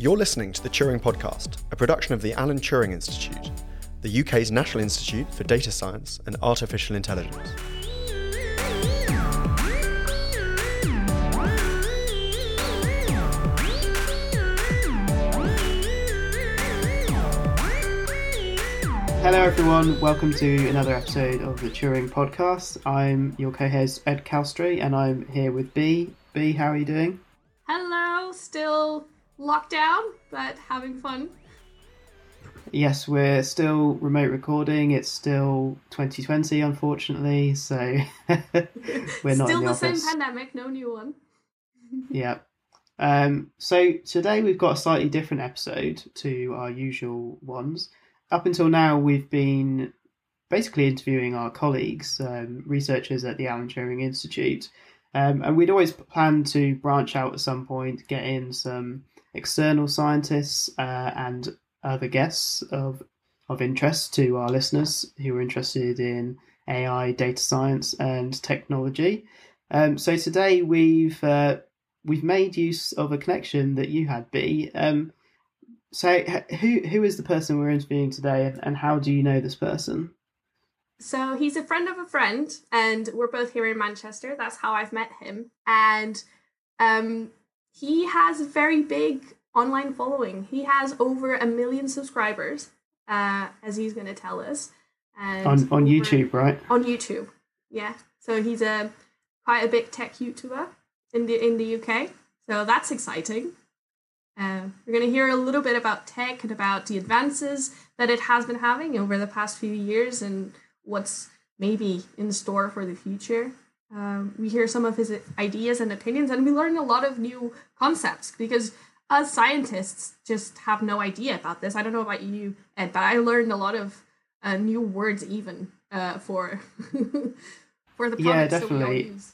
You're listening to the Turing Podcast, a production of the Alan Turing Institute, the UK's National Institute for Data Science and Artificial Intelligence. Hello, everyone. Welcome to another episode of the Turing Podcast. I'm your co-host Ed Chalstrey, and I'm here with B. B, how are you doing? Hello, still locked down, but having fun. Yes, we're still remote recording. It's still 2020, unfortunately, so we're not still in the, the same pandemic, no new one. Yeah. Um, so today we've got a slightly different episode to our usual ones. Up until now, we've been basically interviewing our colleagues, um, researchers at the Alan Turing Institute, um, and we'd always planned to branch out at some point, get in some external scientists uh, and other guests of of interest to our listeners who are interested in AI, data science, and technology. Um, so today we've uh, we've made use of a connection that you had, B. Um, so who who is the person we're interviewing today, and, how do you know this person? So he's a friend of a friend, and we're both here in Manchester. That's how I've met him. And um, he has a very big online following. He has over a million subscribers, uh, as he's going to tell us. And On on YouTube, right? on YouTube. Yeah. So he's a quite a big tech YouTuber in the in the UK. So that's exciting. Uh, we're going to hear a little bit about tech and about the advances that it has been having over the past few years and what's maybe in store for the future. Um, we hear some of his ideas and opinions, and we learn a lot of new concepts because us scientists just have no idea about this. I don't know about you, Ed, but I learned a lot of uh, new words even uh, for for the products Yeah, that we all definitely. use.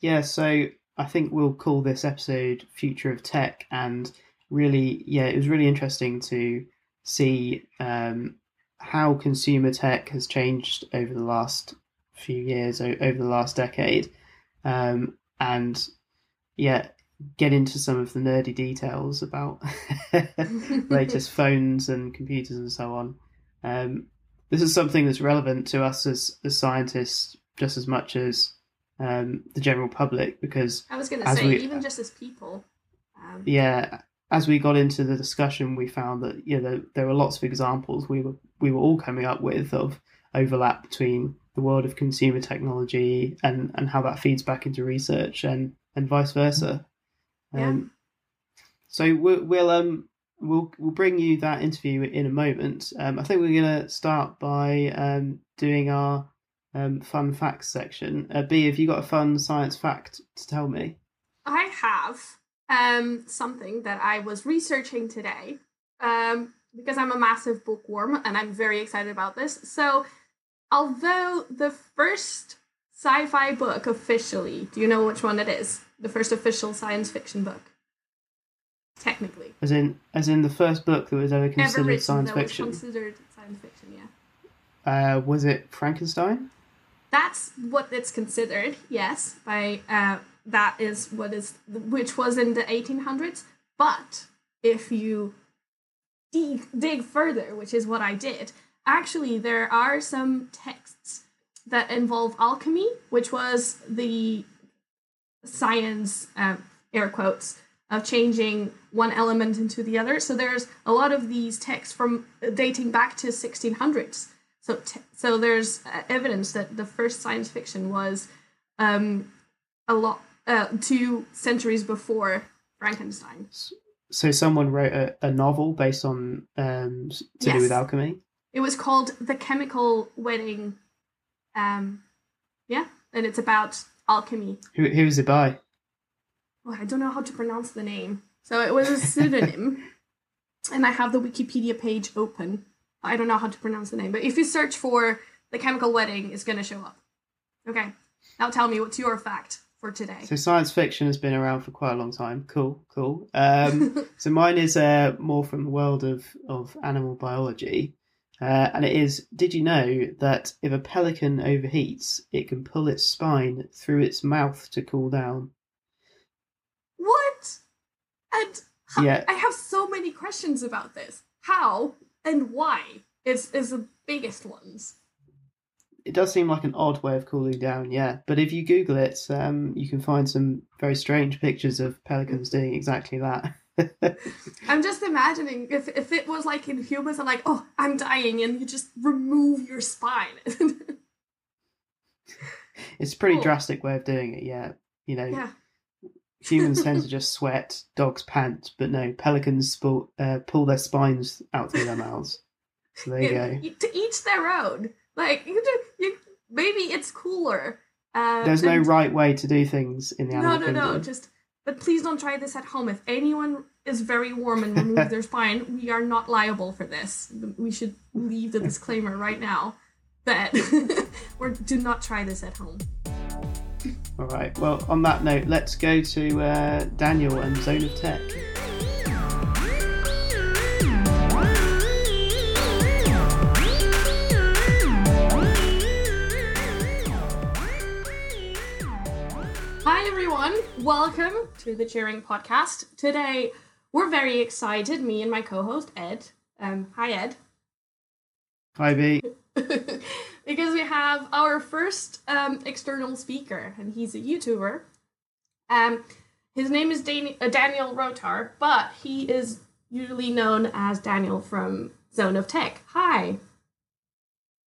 Yeah, so I think we'll call this episode "Future of Tech," and really, yeah, it was really interesting to see um, how consumer tech has changed over the last few years, o- over the last decade, um, and yeah, get into some of the nerdy details about latest phones and computers and so on. Um, this is something that's relevant to us as, as scientists just as much as um, the general public because I was going to say, we- even just as people. Um, yeah as we got into the discussion we found that yeah there, there were lots of examples we were we were all coming up with of overlap between the world of consumer technology and and how that feeds back into research and and vice versa Yeah. um, so we'll, we'll um we'll we'll bring you that interview in a moment um, i think we're going to start by um doing our um, fun facts section uh, b have you got a fun science fact to tell me I have um, something that I was researching today um, because I'm a massive bookworm and I'm very excited about this. So, although the first sci fi book officially, do you know which one it is? The first official science fiction book? Technically. As in, as in the first book that was ever Ever considered written science that was fiction. considered science fiction, yeah. Uh, was it Frankenstein? That's what it's considered, yes. By uh, that is what is which was in the 1800s. But if you dig, dig further, which is what I did, actually there are some texts that involve alchemy, which was the science um, air quotes of changing one element into the other. So there's a lot of these texts from dating back to 1600s. So t- so there's uh, evidence that the first science fiction was um, a lot uh, two centuries before Frankenstein. So someone wrote a, a novel based on um, to do with alchemy. It was called The Chemical Wedding. Um, yeah, and it's about alchemy. Who who is it by? Oh, I don't know how to pronounce the name. So it was a pseudonym, and I have the Wikipedia page open. I don't know how to pronounce the name, but if you search for The Chemical Wedding, it's going to show up. Okay, now tell me what's your fact for today? So science fiction has been around for quite a long time. Cool, cool. Um, so mine is uh, more from the world of of animal biology, uh, and it is: Did you know that if a pelican overheats, it can pull its spine through its mouth to cool down? what? And Yeah. I have so many questions about this. How and why is is the biggest ones. It does seem like an odd way of cooling down, yeah. But if you Google it, um, you can find some very strange pictures of pelicans doing exactly that. I'm just imagining if if it was like in humans, I'm like, oh, I'm dying, and you just remove your spine. it's a pretty Cool. drastic way of doing it, yeah. You know, yeah. humans tend to just sweat, dogs pant, but no, pelicans pull, uh, pull their spines out through their mouths. So there you go. To each their own. Like you, just, you maybe it's cooler. Uh, There's no right way to do things in the No, animal no, no. kingdom. Just, but please don't try this at home. If anyone is very warm and removes their spine, we are not liable for this. We should leave the disclaimer right now that or do not try this at home. All right. Well, on that note, let's go to uh, Daniel and Zone of Tech. Welcome to the Turing Podcast. Today we're very excited, me and my co-host Ed. Um, hi Ed. Hi, B. because we have our first um, external speaker, and he's a YouTuber. Um, his name is Dan- uh, Daniel Rotar, but he is usually known as Daniel from Zone of Tech. Hi,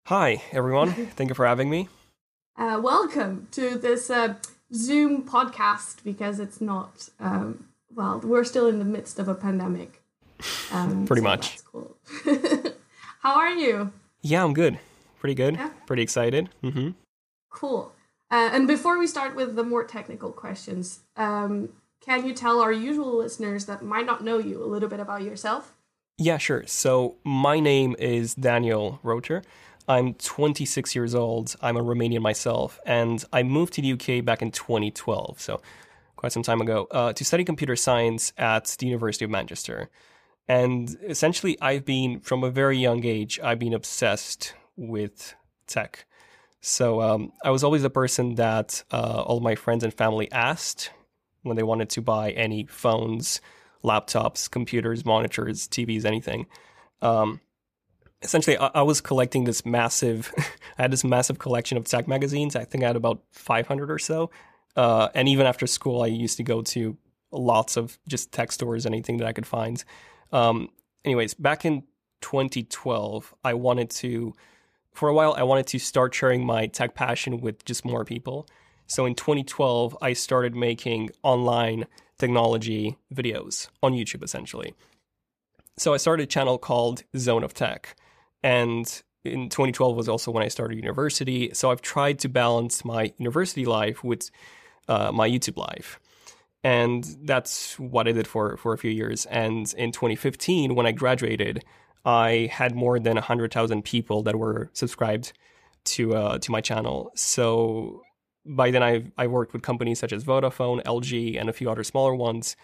Hi, everyone. Thank you for having me. uh, welcome to this uh, Zoom podcast because it's not. Um, well, we're still in the midst of a pandemic. Um, Pretty so much. Cool. How are you? Yeah, I'm good. Pretty good. Yeah. Pretty excited. Mm-hmm. Cool. Uh, and before we start with the more technical questions, um, can you tell our usual listeners that might not know you a little bit about yourself? Yeah, sure. So, my name is Daniel Rotar. I'm 26 years old. I'm a Romanian myself, and I moved to the UK back in 2012, so quite some time ago, uh, to study computer science at the University of Manchester. And essentially, I've been, from a very young age, I've been obsessed with tech. So um, I was always the person that uh, all my friends and family asked when they wanted to buy any phones, laptops, computers, monitors, TVs, anything. Um, essentially, I-, I was collecting this massive. I had this massive collection of tech magazines. I think I had about 500 or so. Uh, and even after school, I used to go to lots of just tech stores, anything that I could find. Um, anyways, back in 2012, I wanted to, for a while, I wanted to start sharing my tech passion with just more people. So in 2012, I started making online technology videos on YouTube essentially. So I started a channel called Zone of Tech. And in 2012 was also when I started university. So I've tried to balance my university life with uh, my YouTube life. And that's what I did for, for a few years. And in 2015, when I graduated, I had more than 100,000 people that were subscribed to uh, to my channel. So by then, I've, I worked with companies such as Vodafone, LG, and a few other smaller ones.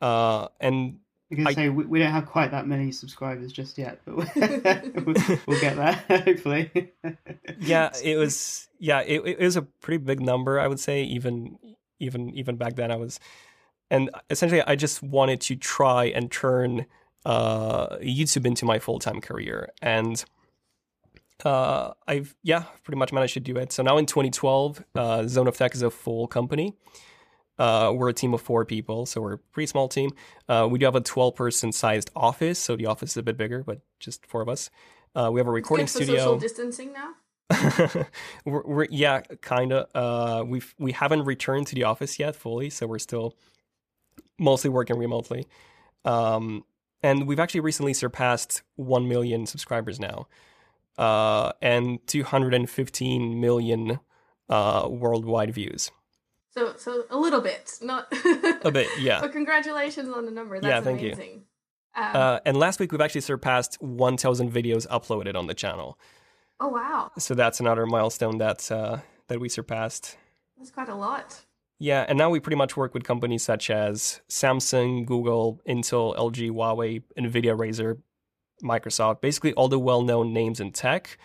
Uh, and I can I- say we, we don't have quite that many subscribers just yet, but we'll, we'll get there hopefully. yeah, it was yeah, it, it was a pretty big number. I would say even even even back then I was, and essentially I just wanted to try and turn uh, YouTube into my full time career, and uh, I've yeah pretty much managed to do it. So now in 2012, uh, Zone of Tech is a full company. Uh, we're a team of four people, so we're a pretty small team. Uh, we do have a 12 person sized office, so the office is a bit bigger, but just four of us. Uh, we have a recording Good for studio. social distancing now. we're, we're yeah, kind of. Uh, we've we haven't returned to the office yet fully, so we're still mostly working remotely. Um, and we've actually recently surpassed one million subscribers now, uh, and 215 million uh, worldwide views. So, so a little bit, not A bit, yeah. But congratulations on the number. That's Yeah, thank you. Um, Uh, and last week we've actually surpassed 1,000 videos uploaded on the channel. oh wow, So that's another milestone that uh, that we surpassed. that's quite a lot. Yeah, and now we pretty much work with companies such as Samsung, Google, Intel, LG, Huawei, Nvidia, Razer, Microsoft, basically all the well-known names in tech.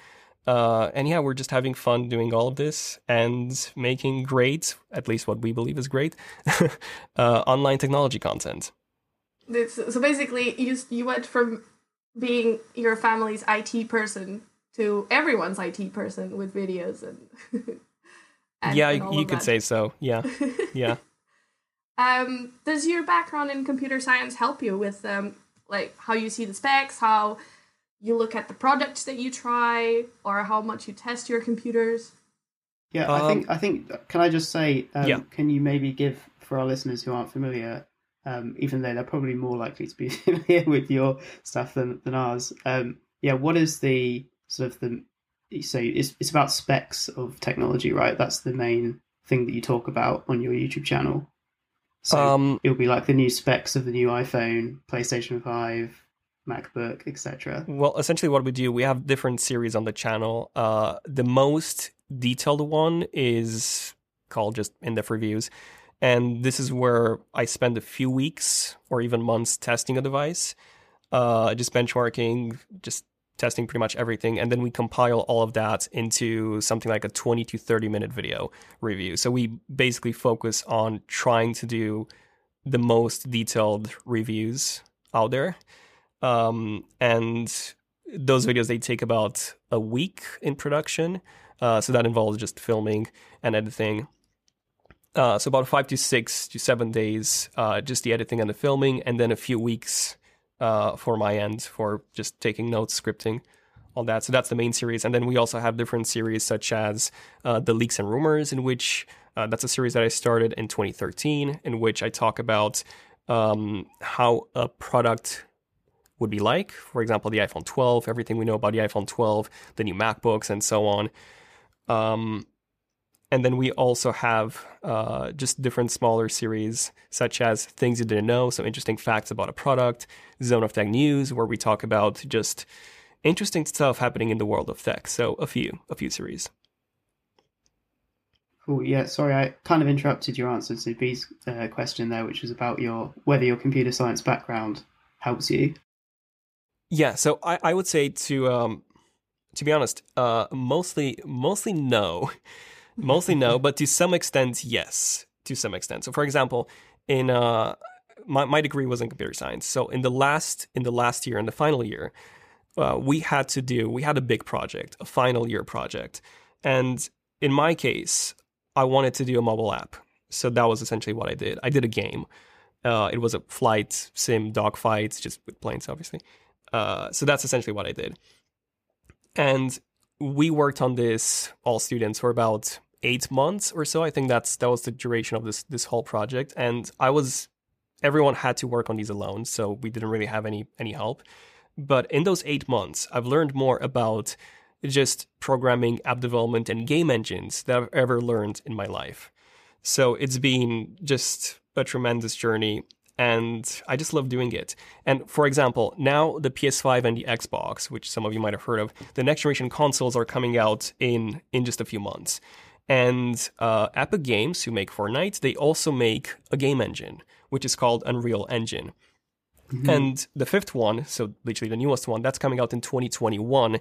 Uh, and yeah, we're just having fun doing all of this and making great, at least what we believe is great, uh, online technology content. So basically, you you went from being your family's IT person to everyone's IT person with videos and. and yeah, and you, all you of could that. say so. Yeah, yeah. Um, does your background in computer science help you with um, like how you see the specs, how you look at the products that you try, or how much you test your computers? Yeah, I Um, think I think. Can I just say? Um, Yeah. Can you maybe give for our listeners who aren't familiar, um, even though they're probably more likely to be familiar with your stuff than than ours? Um, yeah, what is the sort of the so it's it's about specs of technology, right? That's the main thing that you talk about on your YouTube channel. So Um, it'll be like the new specs of the new iPhone, PlayStation Five, MacBook, etc. Well, essentially, what we do, we have different series on the channel. Uh, the most detailed one is called just in-depth reviews, and this is where I spend a few weeks or even months testing a device, uh, just benchmarking, just testing pretty much everything, and then we compile all of that into something like a 20 to 30 minute video review. So we basically focus on trying to do the most detailed reviews out there um, and those videos they take about a week in production. Uh, so that involves just filming and editing. Uh, so about five to six to seven days uh, just the editing and the filming and then a few weeks uh, for my end for just taking notes scripting all that. So that's the main series. And then we also have different series such as uh, the leaks and rumors in which uh, that's a series that i started in 2013 in which i talk about um, how a product would be like. For example, the iPhone 12, everything we know about the iPhone 12, the new MacBooks, and so on. Um, and then we also have uh, just different smaller series, such as things you didn't know, so interesting facts about a product, Zone of Tech News, where we talk about just interesting stuff happening in the world of tech. So a few, a few series. Cool. Yeah. Sorry, I kind of interrupted your answer to B's uh, question there, which was about your whether your computer science background helps you. Yeah, so I, I would say to um, to be honest, uh, mostly mostly no, mostly no, but to some extent yes, to some extent. So for example, in uh, my my degree was in computer science. So in the last in the last year, in the final year, uh, we had to do we had a big project, a final year project, and in my case, I wanted to do a mobile app. So that was essentially what I did. I did a game. Uh, it was a flight sim dogfight, just with planes, obviously. Uh, so that's essentially what I did. And we worked on this all students for about eight months or so. I think that's that was the duration of this this whole project. And I was everyone had to work on these alone, so we didn't really have any any help. But in those eight months, I've learned more about just programming, app development, and game engines that I've ever learned in my life. So it's been just a tremendous journey and I just love doing it. And for example, now the PS5 and the Xbox, which some of you might have heard of, the next generation consoles are coming out in in just a few months. And uh, Epic Games, who make Fortnite, they also make a game engine, which is called Unreal Engine. And the fifth one, so literally the newest one, that's coming out in 2021.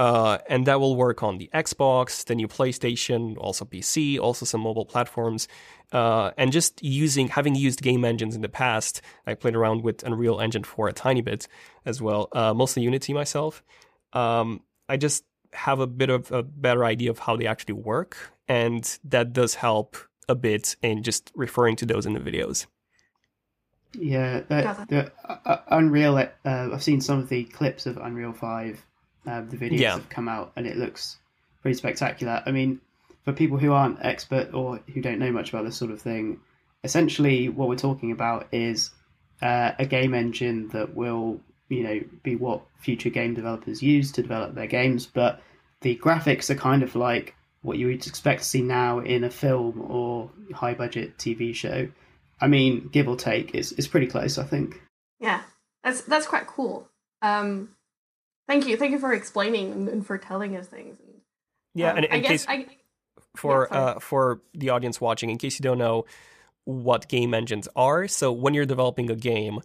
Uh, and that will work on the Xbox, the new PlayStation, also PC, also some mobile platforms. Uh, and just using, having used game engines in the past, I played around with Unreal Engine 4 a tiny bit as well, uh, mostly Unity myself. Um, I just have a bit of a better idea of how they actually work. And that does help a bit in just referring to those in the videos. Yeah, the, the Unreal, uh, I've seen some of the clips of Unreal 5 uh, the videos yeah. have come out and it looks pretty spectacular. I mean, for people who aren't expert or who don't know much about this sort of thing, essentially what we're talking about is uh, a game engine that will, you know, be what future game developers use to develop their games. But the graphics are kind of like what you would expect to see now in a film or high budget TV show. I mean, give or take, it's, it's pretty close, I think. Yeah, that's that's quite cool. Um, thank you, thank you for explaining and, for telling us things. Yeah, Um, and in I guess case I, for Yeah, uh, for the audience watching, in case you don't know what game engines are, so when you're developing a game,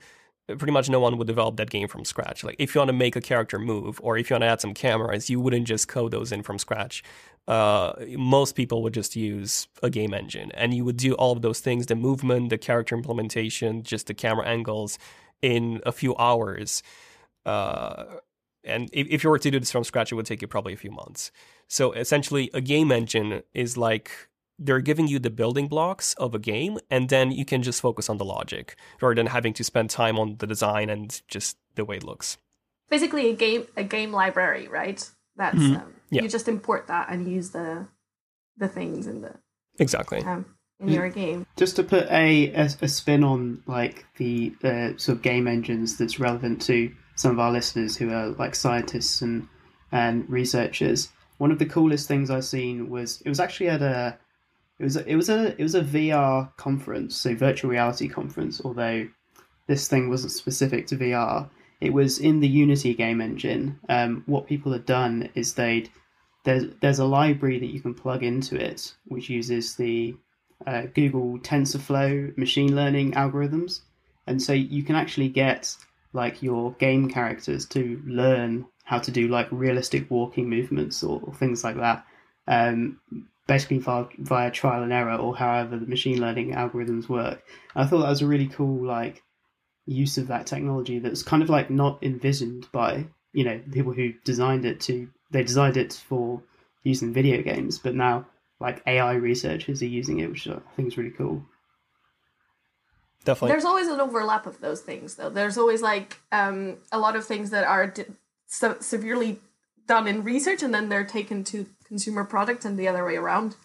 pretty much no one would develop that game from scratch. Like if you want to make a character move, or if you want to add some cameras, you wouldn't just code those in from scratch. Uh, most people would just use a game engine, and you would do all of those things: the movement, the character implementation, just the camera angles. in a few hours. Uh, and if, if you were to do this from scratch, it would take you probably a few months. So essentially, a game engine is like they're giving you the building blocks of a game, and then you can just focus on the logic rather than having to spend time on the design and just the way it looks. Basically, a game a game library, right? That's Mhm. um, Yeah. you just import that and use the the things in the Exactly. um, in your game. Just to put a, a, a spin on like the uh, sort of game engines that's relevant to some of our listeners who are like scientists and and researchers. One of the coolest things I've seen was it was actually at a it was a, it was a it was a VR conference, so virtual reality conference. Although this thing wasn't specific to VR, it was in the Unity game engine. Um, what people had done is they'd there's there's a library that you can plug into it, which uses the uh, Google TensorFlow machine learning algorithms, and so you can actually get like your game characters to learn how to do like realistic walking movements or, or things like that. Um, basically via, via trial and error or however the machine learning algorithms work. I thought that was a really cool like use of that technology that's kind of like not envisioned by you know people who designed it to they designed it for use in video games, but now like AI researchers are using it, which I think is really cool. Definitely. There's always an overlap of those things, though. There's always like um, a lot of things that are di- se- severely done in research, and then they're taken to consumer products and the other way around.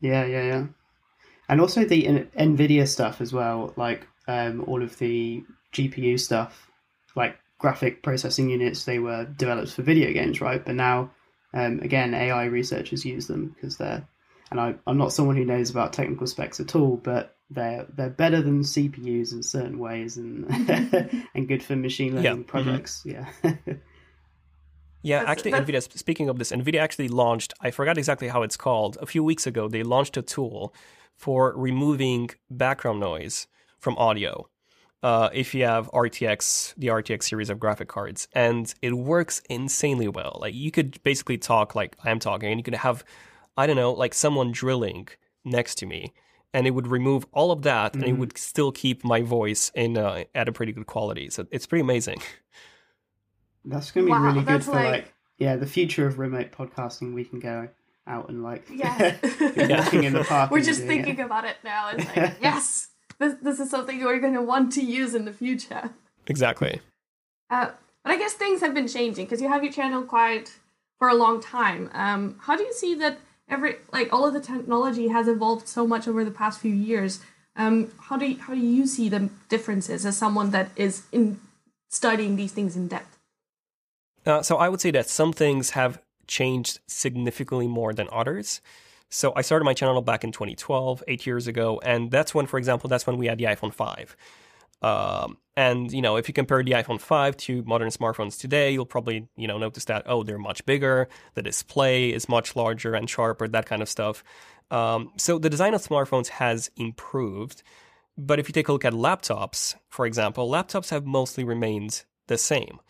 Yeah, yeah, yeah. And also the N- NVIDIA stuff as well, like um, all of the GPU stuff, like graphic processing units, they were developed for video games, right? But now, um, again, AI researchers use them because they're, and I, I'm not someone who knows about technical specs at all, but they're they're better than CPUs in certain ways, and and good for machine Yeah, learning mhm. projects. Yeah. Yeah, That's- actually, that's- NVIDIA, speaking of this, NVIDIA actually launched, I forgot exactly how it's called. A few weeks ago, they launched a tool for removing background noise from audio. Uh, if you have RTX, the RTX series of graphic cards, and it works insanely well. Like you could basically talk like I'm talking, and you could have, I don't know, like someone drilling next to me, and it would remove all of that, and it Mhm. would still keep my voice in uh, at a pretty good quality. So it's pretty amazing. That's going to be Wow, really good for like- like... yeah the future of remote podcasting. We can go out and like Yeah. walking in the park. We're just doing it. thinking about it now. It's like, yes, this, this is something we're going to want to use in the future. Exactly. Uh, but I guess things have been changing because you have your channel quite for a long time. Um, how do you see that every like all of the technology has evolved so much over the past few years? Um, how do you, how do you see the differences as someone that is in studying these things in depth? Uh, so I would say that some things have changed significantly more than others. So I started my channel back in 2012, eight years ago, and that's when, for example, that's when we had the iPhone 5. Um, and you know, if you compare the iPhone 5 to modern smartphones today, you'll probably you know notice that oh, they're much bigger, the display is much larger and sharper, that kind of stuff. Um, so the design of smartphones has improved, but if you take a look at laptops, for example, laptops have mostly remained the same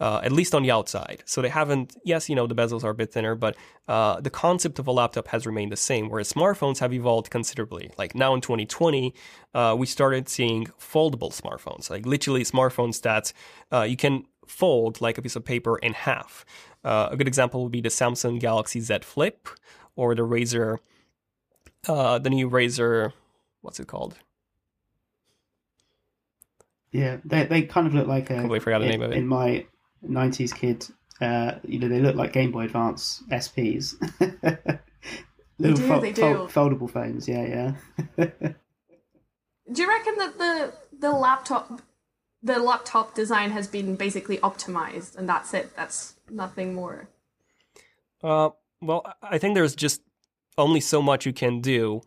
uh, at least on the outside. So they haven't, yes, you know, the bezels are a bit thinner, but uh, the concept of a laptop has remained the same, whereas smartphones have evolved considerably. Like now in 2020, uh, we started seeing foldable smartphones, like literally smartphones that uh, you can fold like a piece of paper in half. Uh, a good example would be the Samsung Galaxy Z Flip or the Razer, uh, the new Razer, what's it called? Yeah, they they kind of look like a. Completely forgot the in, name of it. In my '90s kid, uh, you know, they look like Game Boy Advance SPs. Little do, fol- they fol- do. foldable phones. Yeah, yeah. Do you reckon that the the laptop the laptop design has been basically optimized and that's it? That's nothing more. Uh, well, I think there's just only so much you can do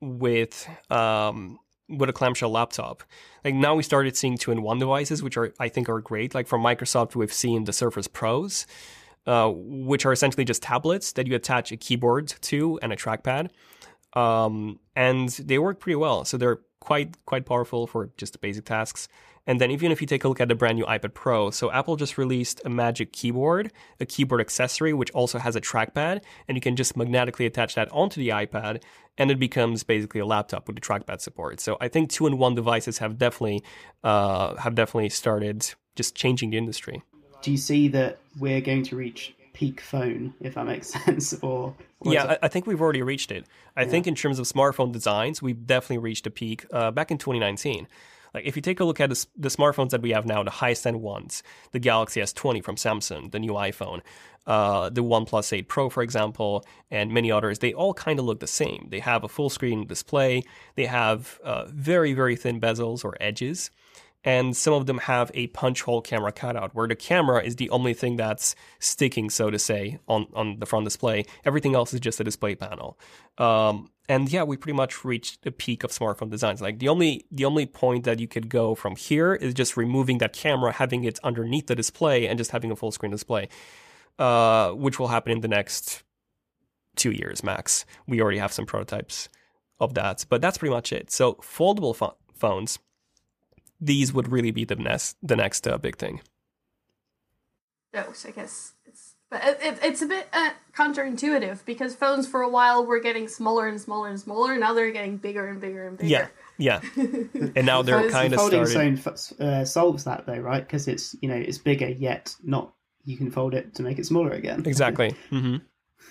with um, with a clamshell laptop. Like now, we started seeing two-in-one devices, which are I think are great. Like from Microsoft, we've seen the Surface Pros, uh, which are essentially just tablets that you attach a keyboard to and a trackpad, um, and they work pretty well. So they're quite quite powerful for just the basic tasks. And then even if you take a look at the brand new iPad Pro, so Apple just released a Magic Keyboard, a keyboard accessory which also has a trackpad, and you can just magnetically attach that onto the iPad, and it becomes basically a laptop with the trackpad support. So I think two-in-one devices have definitely uh, have definitely started just changing the industry. Do you see that we're going to reach peak phone, if that makes sense, or, or yeah, I, I, think we've already reached it. I yeah. think in terms of smartphone designs, we've definitely reached a peak uh, back in 2019. Like if you take a look at the, the, smartphones that we have now, the highest end ones, the Galaxy S20 from Samsung, the new iPhone, uh, the OnePlus 8 Pro, for example, and many others, they all kind of look the same. They have a full screen display. They have uh, very, very thin bezels or edges and some of them have a punch hole camera cutout where the camera is the only thing that's sticking, so to say, on, on the front display. Everything else is just a display panel. Um, and yeah, we pretty much reached the peak of smartphone designs. Like the only the only point that you could go from here is just removing that camera, having it underneath the display, and just having a full screen display, uh, which will happen in the next two years max. We already have some prototypes of that, but that's pretty much it. So foldable ph- phones these would really be the next the next uh, big thing. Those, I guess, it's but it, it's a bit uh, counterintuitive because phones for a while were getting smaller and smaller and smaller. Now they're getting bigger and bigger and bigger. Yeah, yeah. and now they're kind of folding started... zone uh, solves that though, right? Because it's you know it's bigger yet not you can fold it to make it smaller again. Exactly. mm-hmm.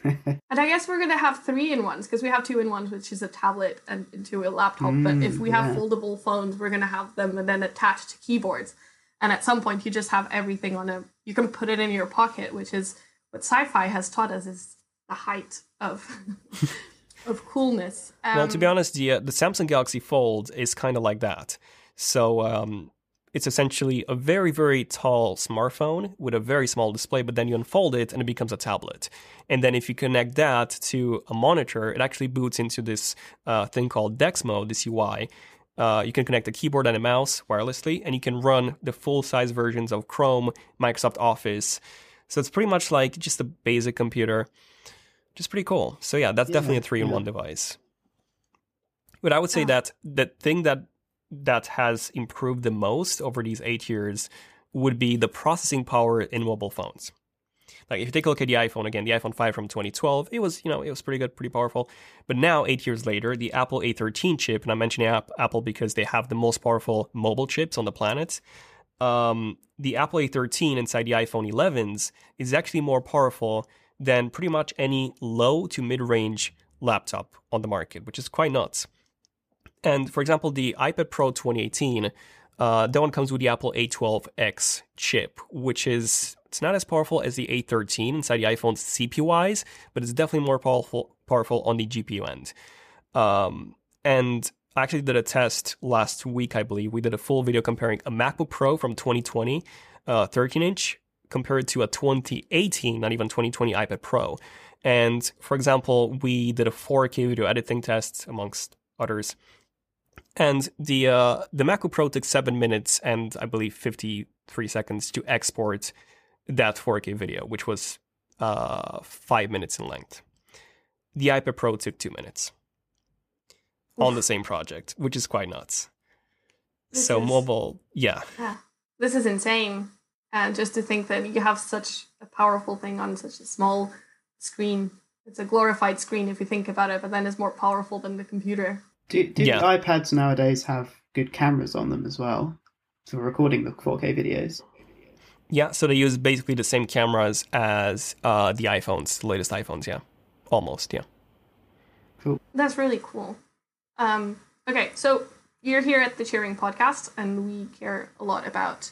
And I guess we're going to have three in ones because we have two in ones, which is a tablet and into a laptop. Mm, but if we have yeah. foldable phones, we're going to have them and then attached to keyboards. And at some point, you just have everything on a. You can put it in your pocket, which is what sci-fi has taught us is the height of of coolness. Um, well, to be um, honest, the uh, the Samsung Galaxy Fold is kind of like that. So um, it's essentially a very, very tall smartphone with a very small display, but then you unfold it and it becomes a tablet. And then if you connect that to a monitor, it actually boots into this uh, thing called DeX mode, this UI. Uh, you can connect a keyboard and a mouse wirelessly, and you can run the full size versions of Chrome, Microsoft Office. So it's pretty much like just a basic computer, just pretty cool. So yeah, that's yeah, definitely a three in one device. But I would say that the thing that that has improved the most over these eight years would be the processing power in mobile phones. Like if you take a look at the iPhone again, the iPhone 5 from 2012, it was, you know, it was pretty good, pretty powerful. But now, eight years later, the Apple A13 chip, and I'm mentioning Apple because they have the most powerful mobile chips on the planet. Um, the Apple A13 inside the iPhone 11s is actually more powerful than pretty much any low to mid range laptop on the market, which is quite nuts. And for example, the iPad Pro 2018, uh, that one comes with the Apple A12X chip, which is it's not as powerful as the A13 inside the iPhone's CPU-wise, but it's definitely more powerful powerful on the GPU end. Um, and I actually did a test last week, I believe. We did a full video comparing a MacBook Pro from 2020, uh, 13 inch, compared to a 2018, not even 2020 iPad Pro. And for example, we did a 4K video editing test amongst others and the uh, the MacBook Pro took seven minutes and I believe 53 seconds to export that 4K video, which was uh, five minutes in length. The iPad Pro took two minutes Oof. on the same project, which is quite nuts. This so is, mobile, yeah. yeah. This is insane. And just to think that you have such a powerful thing on such a small screen. It's a glorified screen if you think about it, but then it's more powerful than the computer. Do, do yeah. iPads nowadays have good cameras on them as well for recording the 4K videos? Yeah, so they use basically the same cameras as uh, the iPhones, the latest iPhones. Yeah, almost. Yeah. Cool. That's really cool. Um, okay, so you're here at the Turing Podcast, and we care a lot about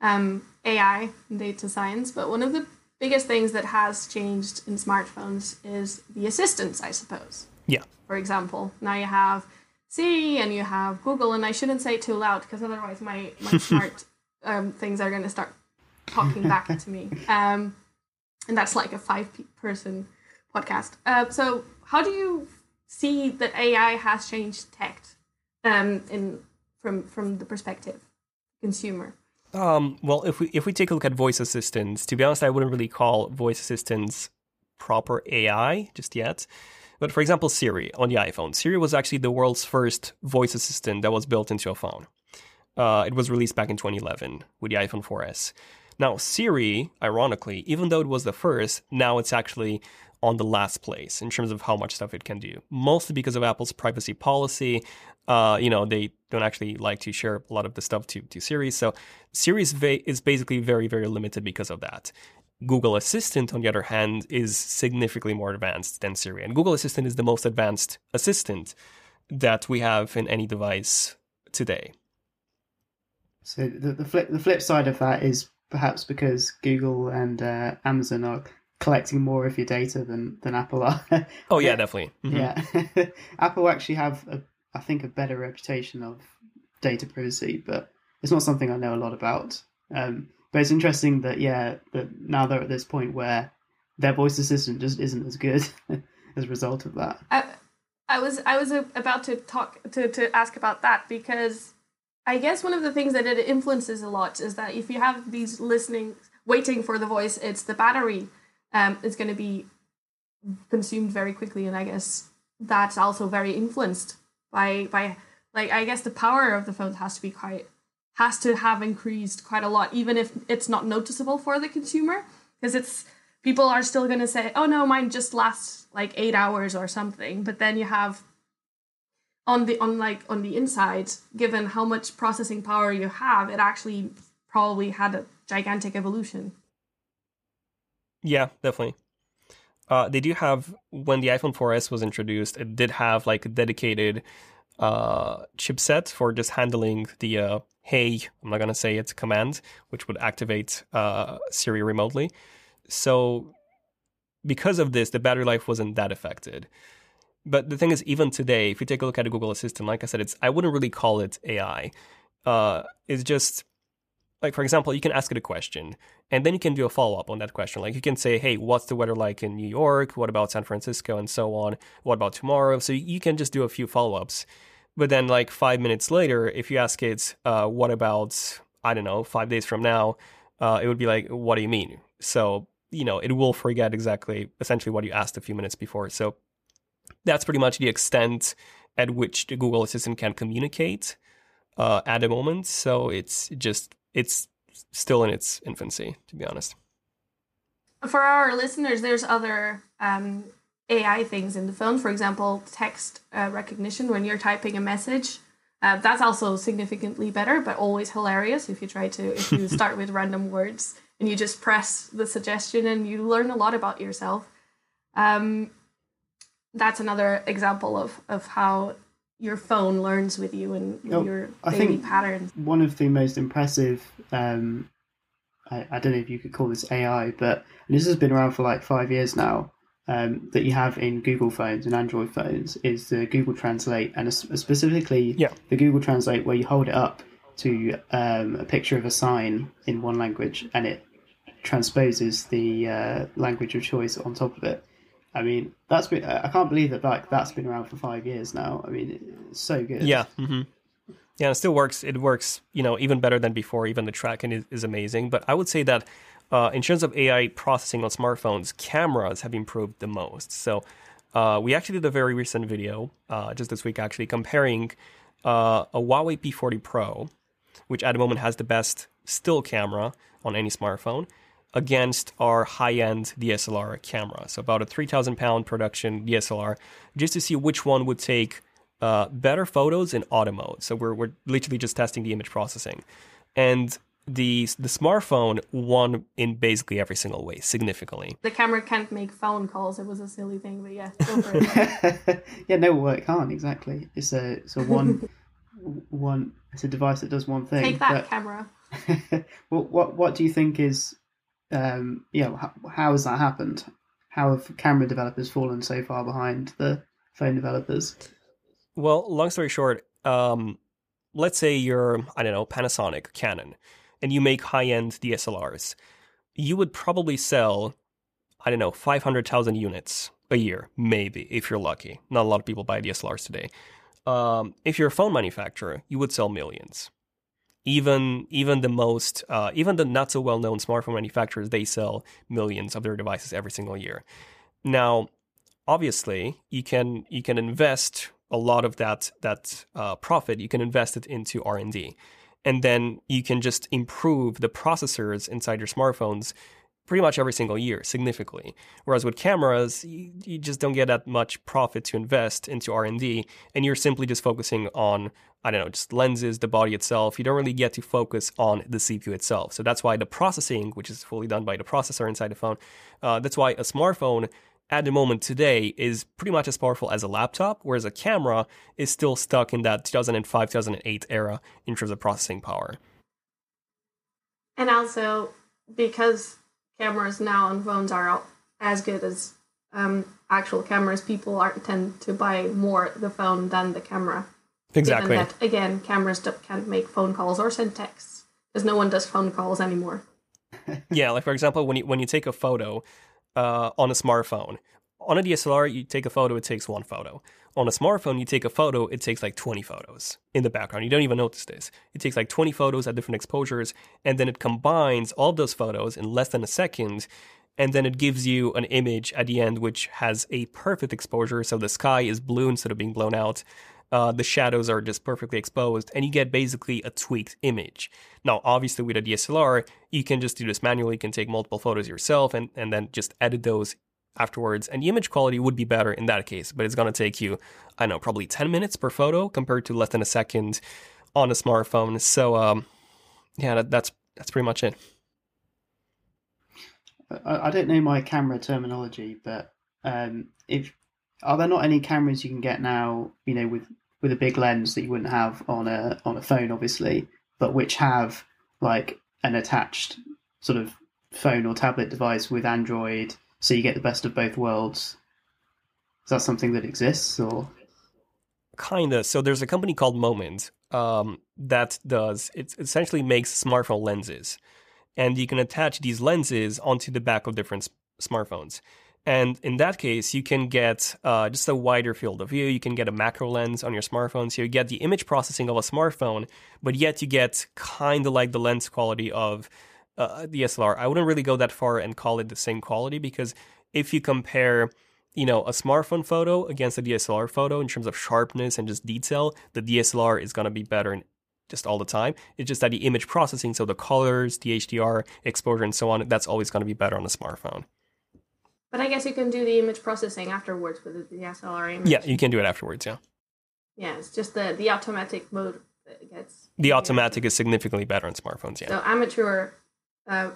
um, AI and data science. But one of the biggest things that has changed in smartphones is the assistants, I suppose. Yeah. For example, now you have Siri and you have Google, and I shouldn't say it too loud because otherwise my my smart um, things are going to start talking back to me. Um, and that's like a five person podcast. Uh, so, how do you see that AI has changed tech um, in from from the perspective consumer? Um, well, if we if we take a look at voice assistants, to be honest, I wouldn't really call voice assistants proper AI just yet. But for example, Siri on the iPhone. Siri was actually the world's first voice assistant that was built into a phone. Uh, it was released back in 2011 with the iPhone 4S. Now, Siri, ironically, even though it was the first, now it's actually on the last place in terms of how much stuff it can do. Mostly because of Apple's privacy policy. Uh, you know, they don't actually like to share a lot of the stuff to, to Siri. So Siri is, va- is basically very, very limited because of that. Google Assistant, on the other hand, is significantly more advanced than Siri. And Google Assistant is the most advanced assistant that we have in any device today. So the, the flip the flip side of that is perhaps because Google and uh, Amazon are collecting more of your data than than Apple are. oh yeah, definitely. Mm-hmm. Yeah, Apple actually have a, I think a better reputation of data privacy, but it's not something I know a lot about. Um, but it's interesting that yeah, that now they're at this point where their voice assistant just isn't as good as a result of that. I, I was I was about to talk to to ask about that because I guess one of the things that it influences a lot is that if you have these listening waiting for the voice, it's the battery um is going to be consumed very quickly, and I guess that's also very influenced by by like I guess the power of the phone has to be quite has to have increased quite a lot, even if it's not noticeable for the consumer, because it's people are still going to say, "Oh no, mine just lasts like eight hours or something," but then you have on the on like on the inside, given how much processing power you have, it actually probably had a gigantic evolution. Yeah, definitely. Uh, they do have when the iPhone 4S was introduced, it did have like a dedicated uh, chipset for just handling the uh, hey, I'm not gonna say it's command, which would activate uh, Siri remotely. So because of this, the battery life wasn't that affected. But the thing is, even today, if you take a look at a Google Assistant, like I said, it's I wouldn't really call it AI. Uh, it's just like, for example, you can ask it a question, and then you can do a follow up on that question. Like you can say, "Hey, what's the weather like in New York? What about San Francisco, and so on? What about tomorrow?" So you can just do a few follow ups. But then, like five minutes later, if you ask it, uh, "What about I don't know, five days from now?" Uh, it would be like, "What do you mean?" So you know, it will forget exactly, essentially, what you asked a few minutes before. So that's pretty much the extent at which the Google Assistant can communicate uh, at the moment. So it's just it's still in its infancy, to be honest. For our listeners, there's other um, AI things in the phone. For example, text uh, recognition when you're typing a message. Uh, that's also significantly better, but always hilarious if you try to if you start with random words and you just press the suggestion and you learn a lot about yourself. Um, that's another example of of how your phone learns with you and Oh, your I daily think- patterns. One of the most impressive, um, I, I don't know if you could call this AI, but this has been around for like five years now. Um, that you have in Google phones and Android phones is the Google Translate, and es- specifically Yeah. the Google Translate, where you hold it up to um, a picture of a sign in one language, and it transposes the uh, language of choice on top of it. I mean, that's been, I can't believe that like that's been around for five years now. I mean, it's so good. Yeah. hmm Yeah, it still works. It works, you know, even better than before. Even the tracking is, is amazing. But I would say that uh, in terms of AI processing on smartphones, cameras have improved the most. So uh, we actually did a very recent video uh, just this week, actually comparing uh, a Huawei P40 Pro, which at the moment has the best still camera on any smartphone, against our high-end DSLR camera. So about a 3,000 pound production DSLR, just to see which one would take uh, better photos in auto mode. So we're, we're literally just testing the image processing. And the the smartphone won in basically every single way, significantly. The camera can't make phone calls. It was a silly thing, but yeah, for it. yeah, no, well, it can't exactly. It's a it's a one one. It's a device that does one thing. Take that, camera. But, well, what what do you think is, um, how, how has that happened? How have camera developers fallen so far behind the phone developers? Well, long story short, um, let's say you're I don't know Panasonic, Canon, and you make high end DSLRs. You would probably sell I don't know five hundred thousand units a year, maybe if you're lucky. Not a lot of people buy DSLRs today. Um, if you're a phone manufacturer, you would sell millions. Even even the most uh, even the not so well known smartphone manufacturers they sell millions of their devices every single year. Now, obviously, you can you can invest a lot of that that uh, profit. You can invest it into R and D, and then you can just improve the processors inside your smartphones pretty much every single year significantly. Whereas with cameras, you, you just don't get that much profit to invest into R and D, and you're simply just focusing on I don't know, just lenses, the body itself. You don't really get to focus on the CPU itself. So that's why the processing, which is fully done by the processor inside the phone, uh, that's why a smartphone at the moment today is pretty much as powerful as a laptop, whereas a camera is still stuck in that 2005 2008 era in terms of processing power. And also because cameras now on phones are as good as um, actual cameras, people are tend to buy more the phone than the camera. Exactly. That, again, cameras can't make phone calls or send texts because no one does phone calls anymore. yeah, like for example, when you when you take a photo uh, on a smartphone, on a DSLR, you take a photo, it takes one photo. On a smartphone, you take a photo, it takes like 20 photos in the background. You don't even notice this. It takes like 20 photos at different exposures, and then it combines all those photos in less than a second, and then it gives you an image at the end which has a perfect exposure. So the sky is blue instead of being blown out. Uh, the shadows are just perfectly exposed, and you get basically a tweaked image. Now, obviously, with a DSLR, you can just do this manually. You can take multiple photos yourself and, and then just edit those afterwards. And the image quality would be better in that case, but it's going to take you, I know, probably 10 minutes per photo compared to less than a second on a smartphone. So, um, yeah, that, that's that's pretty much it. I, I don't know my camera terminology, but um, if are there not any cameras you can get now, you know, with with a big lens that you wouldn't have on a on a phone, obviously, but which have like an attached sort of phone or tablet device with Android, so you get the best of both worlds. Is that something that exists, or kinda? So there's a company called Moment um, that does it. Essentially, makes smartphone lenses, and you can attach these lenses onto the back of different smartphones. And in that case, you can get uh, just a wider field of view. You can get a macro lens on your smartphone. So you get the image processing of a smartphone, but yet you get kind of like the lens quality of uh, DSLR. I wouldn't really go that far and call it the same quality because if you compare, you know, a smartphone photo against a DSLR photo in terms of sharpness and just detail, the DSLR is going to be better in just all the time. It's just that the image processing, so the colors, the HDR, exposure, and so on, that's always going to be better on a smartphone. But I guess you can do the image processing afterwards with the DSLR image. Yeah, you can do it afterwards. Yeah. Yeah, it's just the the automatic mode that gets. The automatic is significantly better on smartphones. Yeah. So amateur uh,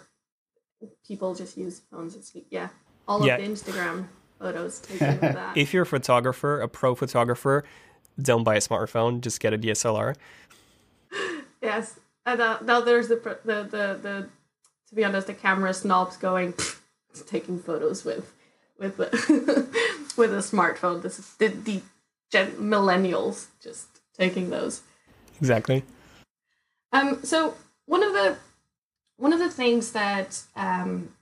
people just use phones. It's, yeah, all of Yeah. the Instagram photos taken with that. If you're a photographer, a pro photographer, don't buy a smartphone. Just get a DSLR. yes, and uh, now there's the, the the the to be honest, the camera snobs going taking photos with with the with a smartphone. This is the, the gen- millennials just taking those. Exactly. Um, so one of the one of the things that um,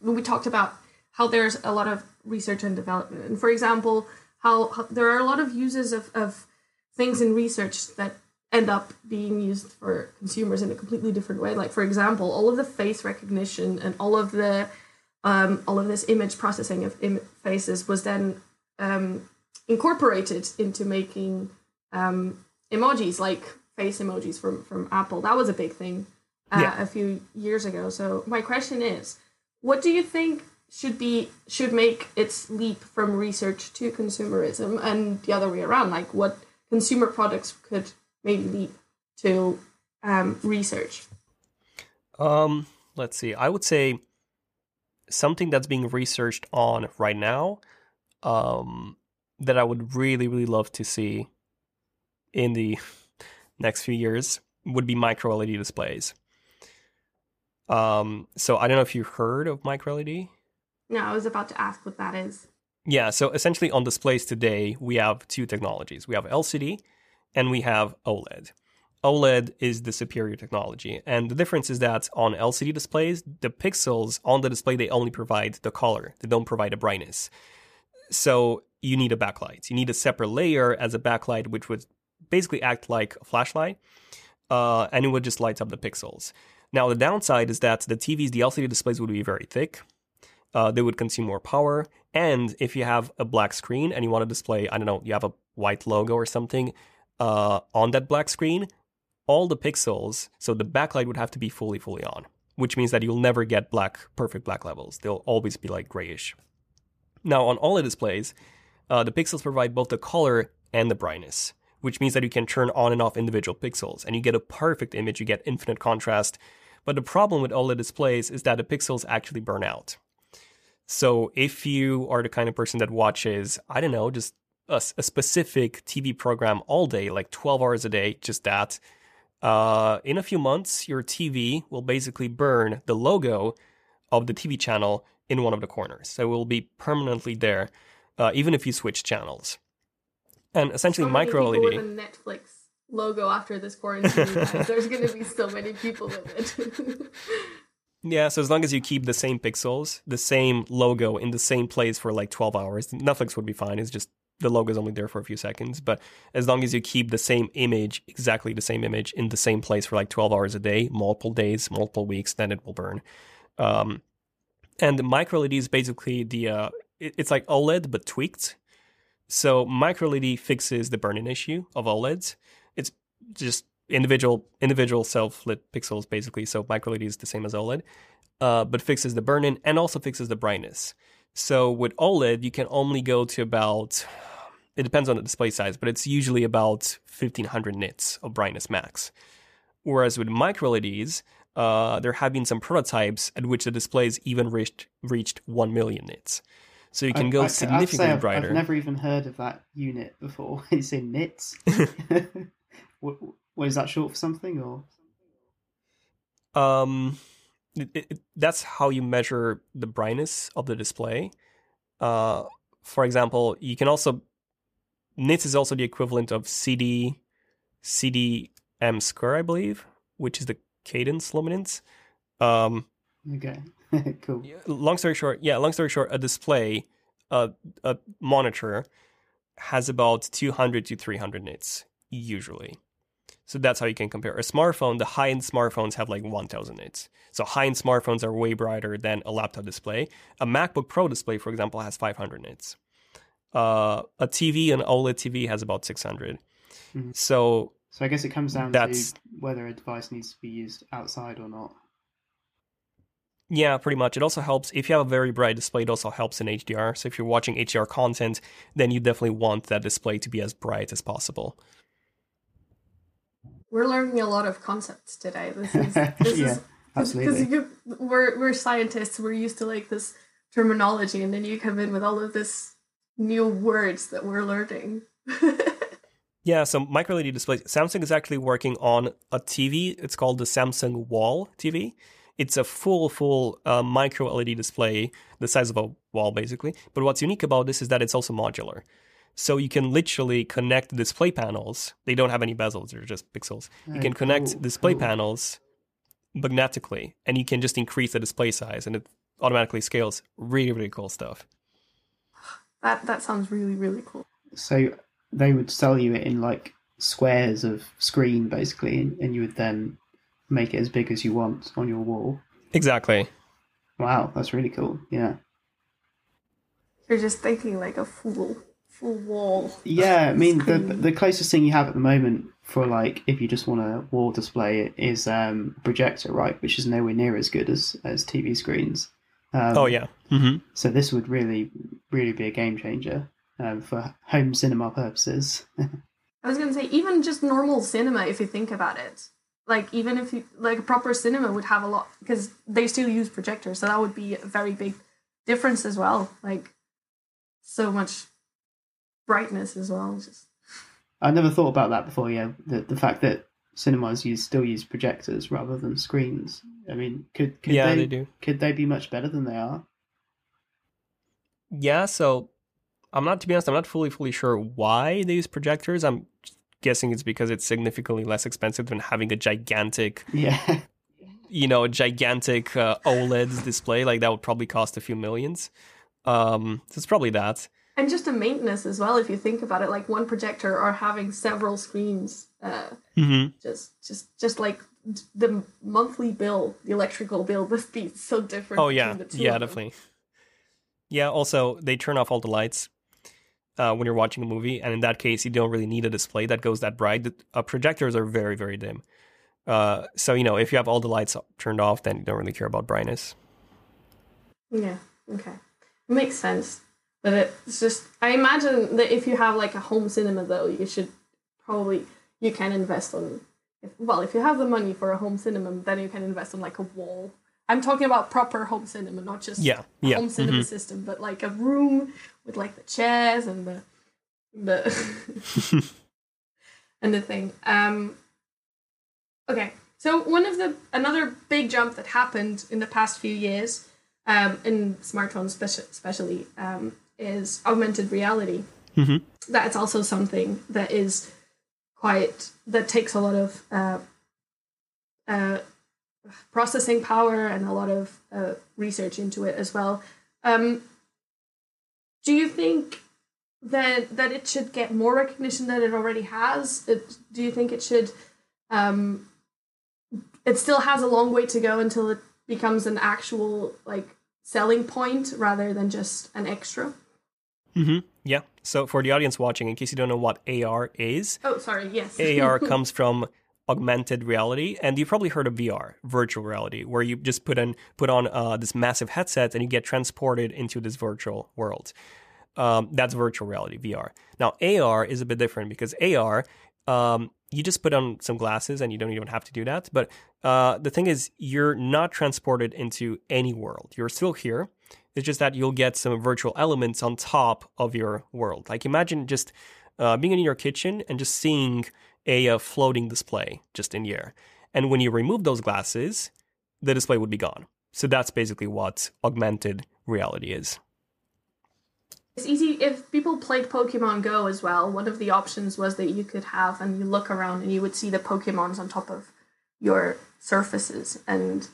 when we talked about how there's a lot of research and development, and for example, how, how there are a lot of uses of, of things in research that end up being used for consumers in a completely different way. Like for example, all of the face recognition and all of the um, all of this image processing of Im- faces was then um, incorporated into making um, emojis like face emojis from from Apple. That was a big thing uh, Yeah. a few years ago. So my question is, what do you think should be should make its leap from research to consumerism, and the other way around? Like what consumer products could maybe leap to um, research? Um, let's see. I would say something that's being researched on right now, um, that I would really, really love to see in the next few years would be micro LED displays. Um, so I don't know if you've heard of micro E LED. No, I was about to ask what that is. Yeah, so essentially on displays today, we have two technologies. We have LCD and we have OLED. OLED is the superior technology. And the difference is that on LCD displays, the pixels on the display, they only provide the color, they don't provide a brightness. So you need a backlight. You need a separate layer as a backlight, which would basically act like a flashlight, uh, and it would just light up the pixels. Now, the downside is that the TVs, the LCD displays would be very thick, uh, they would consume more power. And if you have a black screen and you want to display, I don't know, you have a white logo or something uh, on that black screen, all the pixels, so the backlight would have to be fully, fully on, which means that you'll never get black, perfect black levels. They'll always be like grayish. Now, on OLED displays, uh, the pixels provide both the color and the brightness, which means that you can turn on and off individual pixels and you get a perfect image, you get infinite contrast. But the problem with OLED displays is that the pixels actually burn out. So if you are the kind of person that watches, I don't know, just a, a specific TV program all day, like 12 hours a day, just that, uh, in a few months, your TV will basically burn the logo of the TV channel in one of the corners. So it will be permanently there, uh, even if you switch channels. And essentially, so many micro LED. with a Netflix logo after this quarantine. There's going to be so many people with it. Yeah, so as long as you keep the same pixels, the same logo in the same place for like 12 hours, Netflix would be fine. It's just the logo is only there for a few seconds. But as long as you keep the same image, exactly the same image, in the same place for like 12 hours a day, multiple days, multiple weeks, then it will burn. Um, and the micro LED is basically the, uh, it- it's like OLED but tweaked. So micro LED fixes the burn-in issue of OLEDs. It's just individual individual self-lit pixels basically. So micro LED is the same as OLED, uh, but fixes the burn-in and also fixes the brightness. So with OLED, you can only go to about it depends on the display size, but it's usually about 1500 nits of brightness max. Whereas with micro LEDs, uh, there have been some prototypes at which the displays even reached reached 1 million nits. So you can I- go I- I have to say significantly I've, brighter. I've never even heard of that unit before. It's in nits. what, what is that short for something or? Um, it, it, that's how you measure the brightness of the display. Uh, for example, you can also nits is also the equivalent of CD CDM square, I believe, which is the candela luminance. Um, Okay, cool. long story short, yeah, long story short, a display, a a monitor has about 200 to 300 nits usually. So that's how you can compare. A smartphone, the high-end smartphones have like 1000 nits. So high-end smartphones are way brighter than a laptop display. A MacBook Pro display, for example, has 500 nits. Uh, a TV, an OLED TV, has about 600. Mhm. So So I guess it comes down to whether a device needs to be used outside or not. Yeah, pretty much. It also helps if you have a very bright display. It also helps in HDR. So if you're watching HDR content, then you definitely want that display to be as bright as possible. We're learning a lot of concepts today. This is this Yeah, is absolutely. because we're we're scientists. We're used to like this terminology, and then you come in with all of this new words that we're learning. Yeah, so micro LED displays. Samsung is actually working on a TV. It's called the Samsung Wall TV. It's a full, full uh, micro LED display, the size of a wall, basically. But what's unique about this is that it's also modular. So you can literally connect display panels. They don't have any bezels; they're just pixels. You Oh, can connect cool, display cool. panels magnetically, and you can just increase the display size, and it automatically scales. Really, really cool stuff. that that sounds really really cool. So they would sell you it in like squares of screen, basically, and, and you would then make it as big as you want on your wall. Exactly. Wow, that's really cool. Yeah. You're just thinking like a full full wall. Yeah, I mean the the closest thing you have at the moment for like if you just want a wall display is um projector, right? Which is nowhere near as good as as TV screens. Um, oh yeah. Mm-hmm. So this would really really be a game changer um, for home cinema purposes. I was gonna say even just normal cinema, if you think about it, like even if you like a proper cinema would have a lot because they still use projectors, so that would be a very big difference as well. Like so much brightness as well. Just I never thought about that before. Yeah, the the fact that cinemas use still use projectors rather than screens. I mean, could could Yeah, they, they do. could they be much better than they are? Yeah, so I'm not to be honest, I'm not fully fully sure why they use projectors. I'm guessing it's because it's significantly less expensive than having a gigantic, Yeah, you know, a gigantic uh, OLED display. Like that would probably cost a few millions. Um, so it's probably that. and just the maintenance as well. If you think about it, like one projector or having several screens, uh, Mm-hmm. just just just like the monthly bill, the electrical bill must be so different. Oh yeah, the two yeah, definitely. Yeah. Also, they turn off all the lights uh, when you're watching a movie, and in that case, you don't really need a display that goes that bright. The, uh, projectors are very, very dim. Uh, so you know, if you have all the lights turned off, then you don't really care about brightness. Yeah. Okay. It makes sense. But it's just I imagine that if you have like a home cinema though, you should probably you can invest on if, well, if you have the money for a home cinema, then you can invest on like a wall. I'm talking about proper home cinema, not just Yeah. Yeah. home cinema mhm. system, but like a room with like the chairs and the the and the thing. Um okay. So one of the another big jump that happened in the past few years, um, in smartphones speci- especially, um, is augmented reality. Mhm. That's also something that is quite that takes a lot of uh, uh, processing power and a lot of uh, research into it as well. Um, do you think that that it should get more recognition than it already has? It, do you think it should? Um, it still has a long way to go until it becomes an actual like selling point rather than just an extra. hmm Yeah. So for the audience watching, in case you don't know what AR is, Oh, sorry. Yes. AR comes from augmented reality, and you've probably heard of VR, virtual reality, where you just put on put on uh, this massive headset and you get transported into this virtual world. Um, that's virtual reality, VR. Now AR is a bit different because AR, um, you just put on some glasses and you don't even have to do that. But uh, the thing is, you're not transported into any world. You're still here. It's just that you'll get some virtual elements on top of your world. Like imagine just uh, being in your kitchen and just seeing a uh, floating display just in air. And when you remove those glasses, the display would be gone. So that's basically what augmented reality is. It's easy if people played Pokemon Go as well. One of the options was that you could have, and you look around and you would see the Pokemons on top of your surfaces. And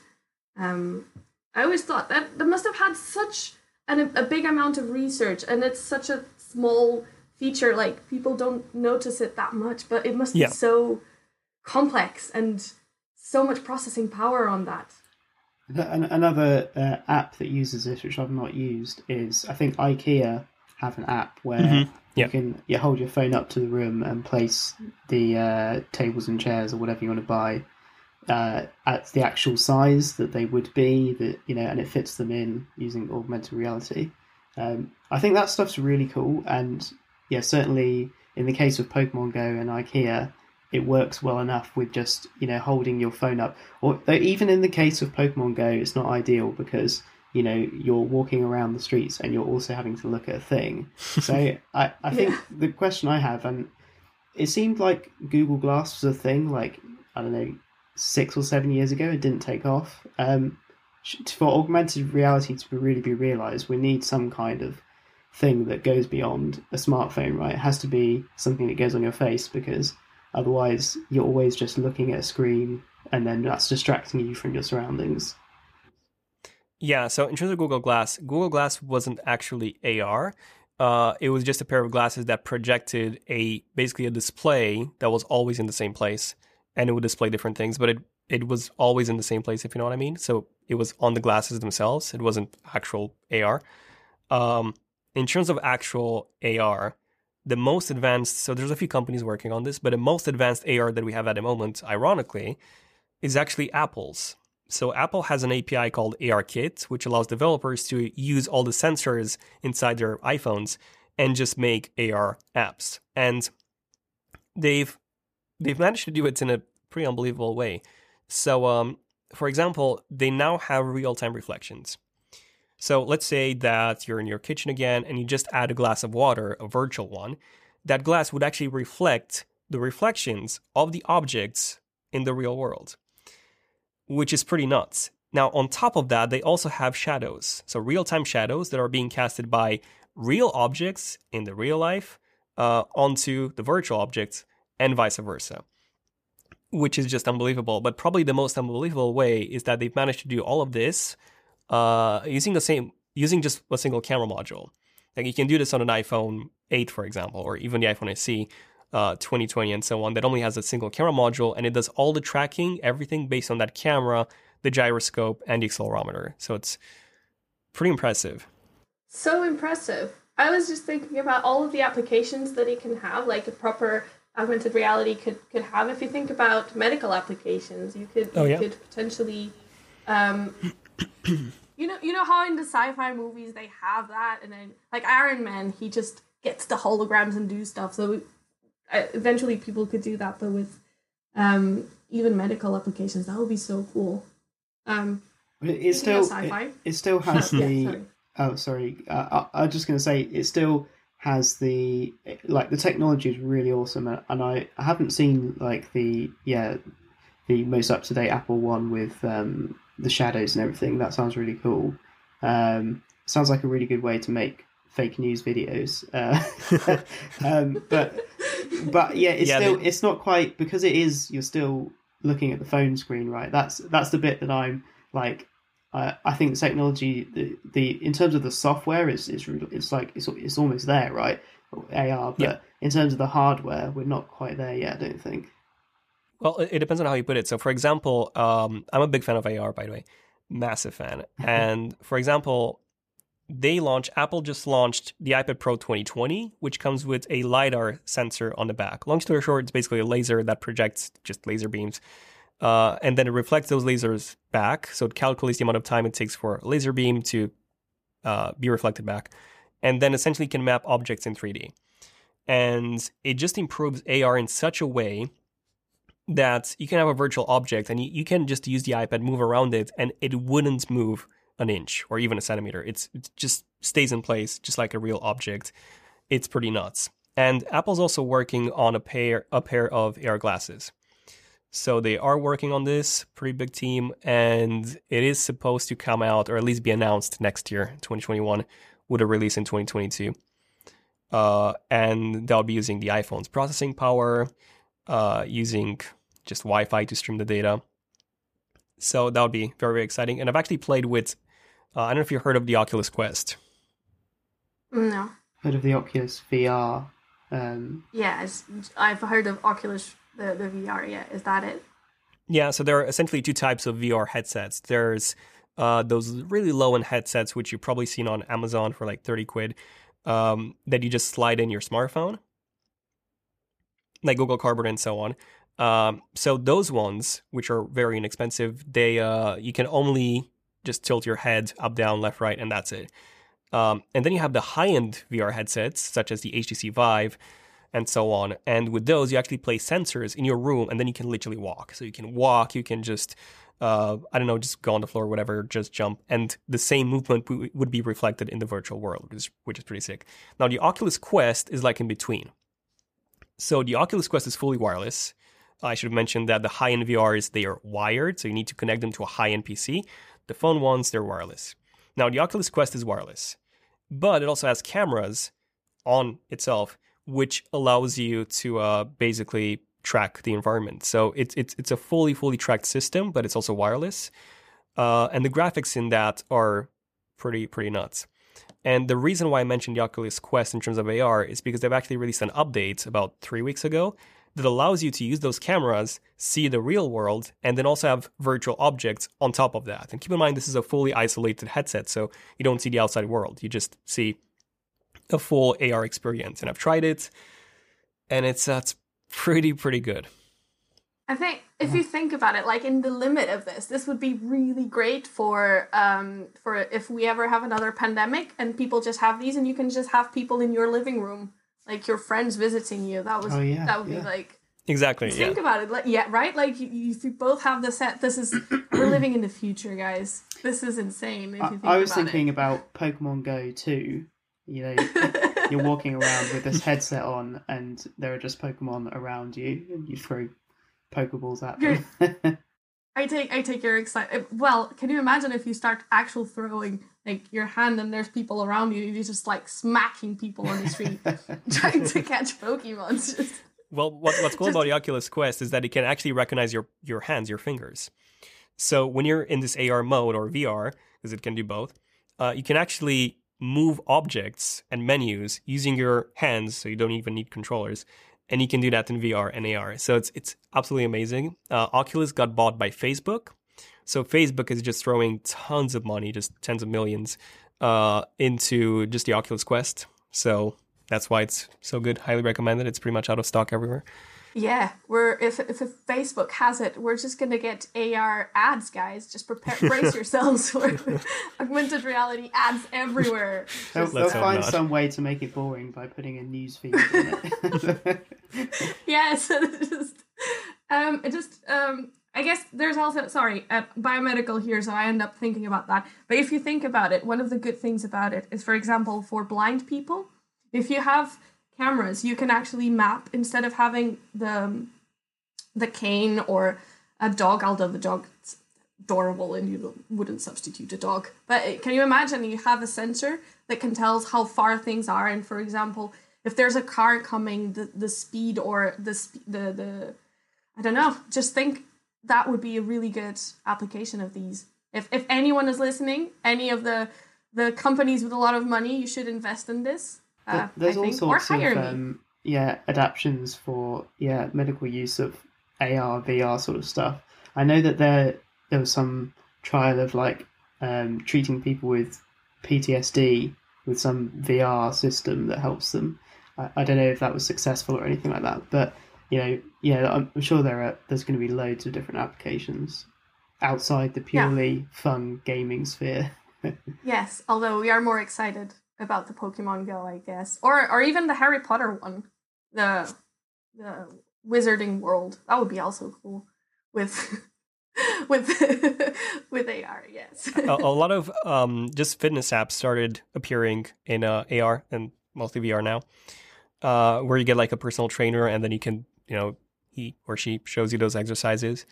um, I always thought that that must have had such an, a big amount of research, and it's such a small feature. Like people don't notice it that much, but it must Yeah. be so complex and so much processing power on that. Another uh, app that uses this, which I've not used, is I think IKEA have an app where Mhm, yeah. you can you hold your phone up to the room and place the uh, tables and chairs or whatever you want to buy uh, at the actual size that they would be, that you know, and it fits them in using augmented reality. Um, I think that stuff's really cool, and yeah, certainly in the case of Pokemon Go and IKEA, it works well enough with just you know holding your phone up. Or even in the case of Pokemon Go, it's not ideal because you know you're walking around the streets and you're also having to look at a thing. So I, I think Yeah. the question I have, and it seemed like Google Glass was a thing, like I don't know, six or seven years ago. It didn't take off. Um, for augmented reality to really be realized, we need some kind of thing that goes beyond a smartphone, right? It has to be something that goes on your face because otherwise you're always just looking at a screen and then that's distracting you from your surroundings. Yeah, so in terms of Google Glass, Google Glass wasn't actually AR. Uh, it was just a pair of glasses that projected a basically a display that was always in the same place, and it would display different things. But it it was always in the same place, if you know what I mean. So it was on the glasses themselves. It wasn't actual AR. Um, in terms of actual AR, the most advanced. So there's a few companies working on this, but the most advanced AR that we have at the moment, ironically, is actually Apple's. So Apple has an API called ARKit, which allows developers to use all the sensors inside their iPhones and just make AR apps. And they've they've managed to do it in a pretty unbelievable way. So, um, for example, they now have real-time reflections. So let's say that you're in your kitchen again and you just add a glass of water, a virtual one. That glass would actually reflect the reflections of the objects in the real world which is pretty nuts. Now, on top of that, they also have shadows. So, real time shadows that are being casted by real objects in the real life uh, onto the virtual objects and vice versa, which is just unbelievable. But probably the most unbelievable way is that they've managed to do all of this uh, using the same, using just a single camera module. Like you can do this on an iPhone 8, for example, or even the iPhone SE uh, 2020 and so on that only has a single camera module and it does all the tracking, everything based on that camera, the gyroscope, and the accelerometer. So it's pretty impressive. so impressive. I was just thinking about all of the applications that it can have, like a proper augmented reality could, could have. If you think about medical applications, you could Oh, you yeah. could potentially, um, you know, you know how in the sci-fi movies they have that, and then like Iron Man, he just gets the holograms and do stuff. So uh, eventually, people could do that, but with um, even medical applications, that would be so cool. Um, it, it still sci-fi. it, it still has Yeah, the sorry. oh sorry uh, I, I was just going to say it still has the like the technology is really awesome and and I, I haven't seen like the yeah the most up to date Apple one with um, the shadows and everything that sounds really cool. Um, sounds like a really good way to make fake news videos uh, um, but but yeah it's Yeah, still they- it's not quite because it is you're still looking at the phone screen right? That's that's the bit that i'm like I I think the technology the, the in terms of the software it's it's it's like it's it's almost there right? AR but Yeah. in terms of the hardware we're not quite there yet I don't think Well, it depends on how you put it. So, for example, um, I'm a big fan of AR, by the way, massive fan. And for example, they launched Apple just launched the iPad Pro 2020, which comes with a lidar sensor on the back. Long story short, it's basically a laser that projects just laser beams, uh, and then it reflects those lasers back. So it calculates the amount of time it takes for a laser beam to uh, be reflected back, and then essentially can map objects in 3D. And it just improves AR in such a way that you can have a virtual object and you, you can just use the iPad, move around it, and it wouldn't move an inch or even a centimeter. It's it just stays in place, just like a real object. It's pretty nuts. And Apple's also working on a pair a pair of AR glasses. So they are working on this, pretty big team, and it is supposed to come out or at least be announced next year, 2021, with a release in 2022. Uh, and they'll be using the iPhone's processing power, uh, using just Wi-Fi to stream the data. So that would be very, very exciting. And I've actually played with, uh, I don't know if you heard of the Oculus Quest. no. heard of the Oculus VR um, Yeah, I've heard of Oculus, the, the VR. Yeah, is that it? Yeah, so there are essentially two types of VR headsets. There's uh, those really low end headsets, which you've probably seen on Amazon for like 30 quid, um, that you just slide in your smartphone, like Google Cardboard and so on. Um, so those ones, which are very inexpensive, they uh, you can only just tilt your head up, down, left, right, and that's it. Um, and then you have the high end VR headsets, such as the HTC Vive and so on. And with those, you actually place sensors in your room, and then you can literally walk. So you can walk, you can just, uh, I don't know, just go on the floor, whatever, just jump, and the same movement w- would be reflected in the virtual world, which is, which is pretty sick. Now, the Oculus Quest is like in between. So the Oculus Quest is fully wireless. I should have mentioned that the high-end VRs they are wired, so you need to connect them to a high-end PC. The phone ones they're wireless. Now the Oculus Quest is wireless, but it also has cameras on itself, which allows you to uh, basically track the environment. So it's it's it's a fully fully tracked system, but it's also wireless, uh, and the graphics in that are pretty pretty nuts. And the reason why I mentioned the Oculus Quest in terms of AR is because they've actually released an update about three weeks ago that allows you to use those cameras, see the real world, and then also have virtual objects on top of that. And keep in mind, this is a fully isolated headset, so you don't see the outside world. You just see a full AR experience. And I've tried it, and it's, it's pretty, pretty good. I think if you think about it, like in the limit of this, this would be really great for um for if we ever have another pandemic and people just have these and you can just have people in your living room, like your friends visiting you. That was Oh, yeah, that would yeah. be like Exactly. Yeah. think about it. Like yeah, right? Like you, you both have the set. This is we're living in the future, guys. This is insane. If you I, think I was about thinking it. about Pokemon Go too. You know, you're walking around with this headset on, and there are just Pokemon around you, and you throw Pokeballs at them. I take I take your excitement. Well, can you imagine if you start actual throwing like your hand and there's people around you, you're just like smacking people on the street trying to catch Pokemon. Just Well, what, what's cool about the Oculus Quest is that it can actually recognize your, your hands, your fingers. So when you're in this AR mode or VR, because it can do both, uh, you can actually move objects and menus using your hands, so you don't even need controllers, and you can do that in VR and AR. So it's it's absolutely amazing. Uh, Oculus got bought by Facebook, so Facebook is just throwing tons of money, just tens of millions, uh, into just the Oculus Quest. So that's why it's so good. Highly recommended. It's pretty much out of stock everywhere. Yeah, we're if if Facebook has it, we're just gonna get AR ads, guys. Just prepare, brace yourselves for augmented reality ads everywhere. They'll, they'll find not. some way to make it boring by putting a news feed in it. yes, it just um, it just um, I guess there's also sorry, uh, biomedical here, so I end up thinking about that. But if you think about it, one of the good things about it is, for example, for blind people, if you have cameras, you can actually map instead of having the the cane or a dog. Although the dog's adorable and you wouldn't substitute a dog, but can you imagine you have a sensor that can tell how far things are, and for example, if there's a car coming, the the speed or the the the I don't know. Just think that would be a really good application of these. If if anyone is listening, any of the the companies with a lot of money, you should invest in this. Uh, There's I all think, or sorts of um, yeah adaptions for yeah medical use of AR VR sort of stuff. I know that there there was some trial of like um, treating people with PTSD with some VR system that helps them. I, I don't know if that was successful or anything like that, but you know, yeah, I'm sure there are there's going to be loads of different applications outside the Yeah. purely fun gaming sphere. Yes, although we are more excited about the Pokemon Go, I guess, or or even the Harry Potter one, the the Wizarding World. That would be also cool with with with AR. Yes. a, a lot of um, just fitness apps started appearing in uh, AR and mostly VR now, uh, where you get like a personal trainer and then you can, you know, he or she shows you those exercises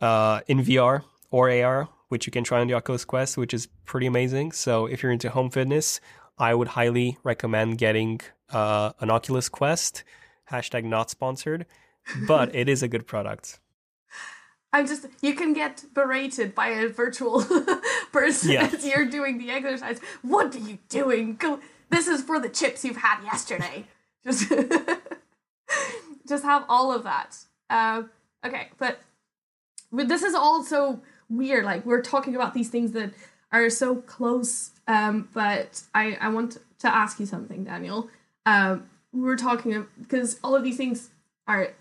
uh, in VR or AR, which you can try on the Oculus Quest, which is pretty amazing. So if you're into home fitness, I would highly recommend getting uh, an Oculus Quest. Hashtag not sponsored, but it is a good product. I'm just you can get berated by a virtual person Yeah. as you're doing the exercise. What are you doing? Go this is for the chips you've had yesterday. Just just have all of that. Uh, okay, but but this is also weird. Like we're talking about these things that are so close. Um, but I I want to ask you something, Daniel. Um, we were talking because all of these things are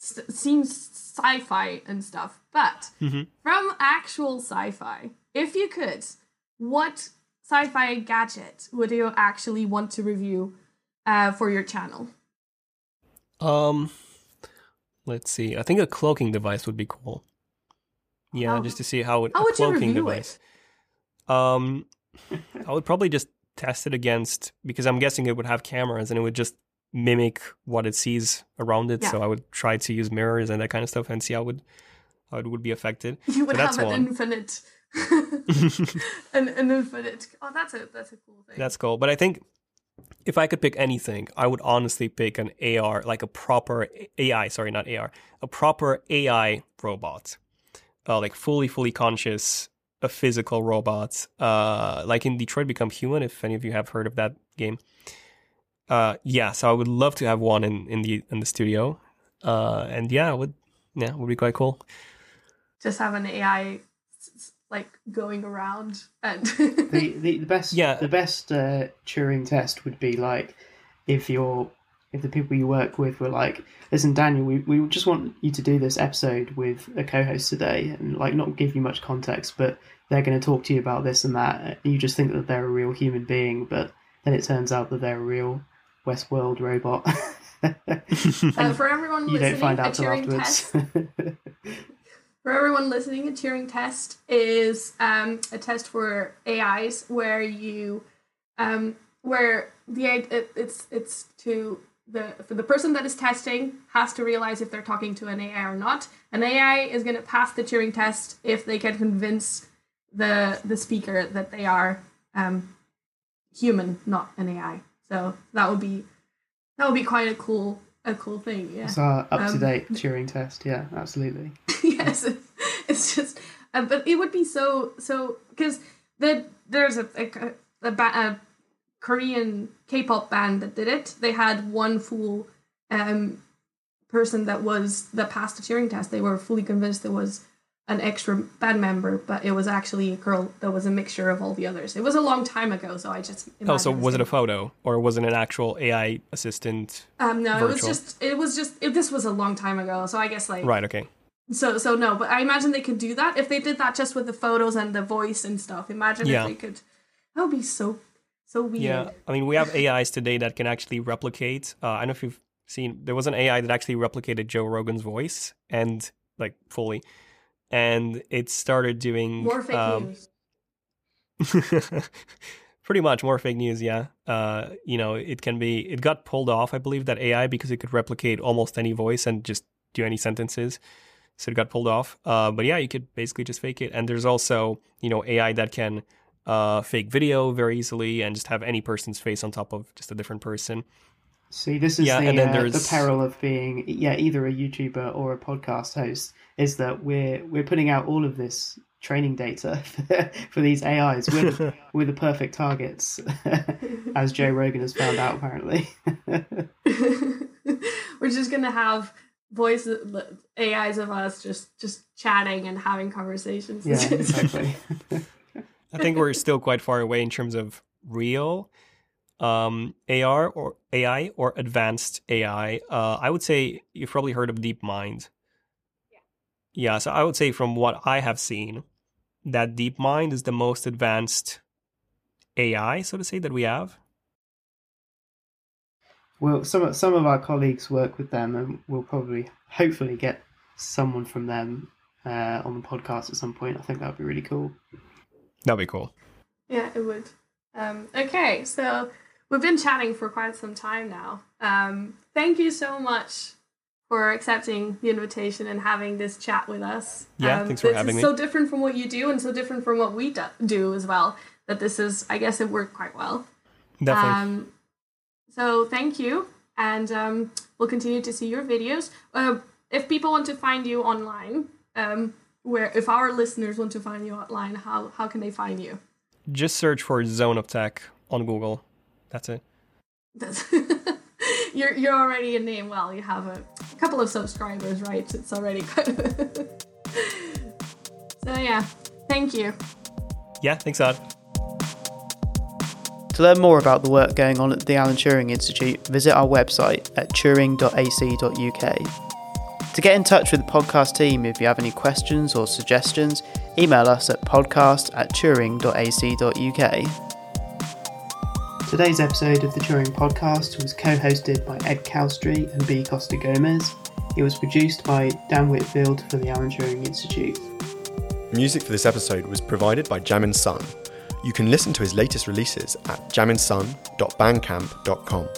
s- seems sci-fi and stuff, but Mhm. from actual sci-fi, if you could, what sci-fi gadget would you actually want to review uh, for your channel? Um, let's see. I think a cloaking device would be cool. Yeah, just to see how it, how a would you cloaking review device. Um, I would probably just test it against because I'm guessing it would have cameras and it would just mimic what it sees around it. Yeah. So I would try to use mirrors and that kind of stuff and see how it would how it would be affected. You would that's have an one. infinite, an, an infinite. Oh, that's a that's a cool thing. That's cool. But I think if I could pick anything, I would honestly pick an AR, like a proper AI, sorry, not AR, a proper AI robot. Uh, like fully, fully conscious, a physical robot. Uh, like in Detroit Become Human, if any of you have heard of that game. Uh, yeah, so I would love to have one in, in the in the studio. Uh, and yeah, it would yeah, it would be quite cool. Just have an AI s- s- like going around and the, the the best Yeah. the best uh, Turing test would be like if you're if the people you work with were like, listen, Daniel, we, we just want you to do this episode with a co-host today, and like not give you much context, but they're going to talk to you about this and that, and you just think that they're a real human being, but then it turns out that they're a real Westworld robot. uh, for everyone you listening, don't find a out till Turing afterwards. test For everyone listening, a Turing test is um, a test for AIs where you, um, where the it, it's it's to the for the person that is testing has to realize if they're talking to an AI or not. An AI is going to pass the Turing test if they can convince the the speaker that they are um, human, not an AI. So that would be that would be quite a cool a cool thing. Yeah. It's our up to Um, date Turing test. Yeah, absolutely. yes, it's just, uh, but it would be so so because the there's a a, a, a Korean K-pop band that did it. They had one full um person that was that passed the Turing test. They were fully convinced it was an extra band member, but it was actually a girl that was a mixture of all the others. It was a long time ago, so I just Oh, so was it a photo or was it an actual AI assistant? Um, no, it was just it was just it, this was a long time ago, so I guess like Right. Okay. so so no, but I imagine they could do that if they did that just with the photos and the voice and stuff. Imagine Yeah. if they could. That would be so so weird. Yeah, I mean, we have AIs today that can actually replicate. Uh, I don't know if you've seen. There was an AI that actually replicated Joe Rogan's voice and like fully, and it started doing More fake um, news. pretty much more fake news. Yeah, uh, you know, it can be. It got pulled off, I believe, that AI because it could replicate almost any voice and just do any sentences. So it got pulled off. Uh, but yeah, you could basically just fake it. And there's also you know AI that can uh, fake video very easily and just have any person's face on top of just a different person. See, this is Yeah, the, and then uh, the peril of being yeah either a YouTuber or a podcast host is that we're we're putting out all of this training data for, for these AIs. We're the, we're the perfect targets, as Joe Rogan has found out apparently. We're just gonna have voice AIs of us just just chatting and having conversations. yeah, exactly. I think we're still quite far away in terms of real um, AR or AI or advanced AI. Uh, I would say you've probably heard of DeepMind. Yeah. Yeah. So I would say from what I have seen, that DeepMind is the most advanced AI, so to say, that we have. Well, some of- some of our colleagues work with them, and we'll probably hopefully get someone from them uh, on the podcast at some point. I think that would be really cool. That'd be cool. Yeah, it would. Um, okay, so we've been chatting for quite some time now. Um, thank you so much for accepting the invitation and having this chat with us. Yeah, um, thanks for having me. so different from what you do and so different from what we do, do as well. That this is, I guess, it worked quite well. Definitely. Um, so thank you, and um, we'll continue to see your videos. Uh, if people want to find you online, um, where if our listeners want to find you online, how how can they find you? Just search for Zone of Tech on Google. That's it. That's you're you're already a name. Well, you have a couple of subscribers, right? It's already good. so yeah, thank you. Yeah, thanks, Odd. To learn more about the work going on at the Alan Turing Institute, visit our website at turing.ac.uk. To get in touch with the podcast team if you have any questions or suggestions, email us at podcast at turing.ac.uk. Today's episode of the Turing Podcast was co hosted by Ed Chalstrey and B. Costa Gomez. It was produced by Dan Whitfield for the Alan Turing Institute. Music for this episode was provided by Jamin Sun. You can listen to his latest releases at jaminsun.bandcamp.com.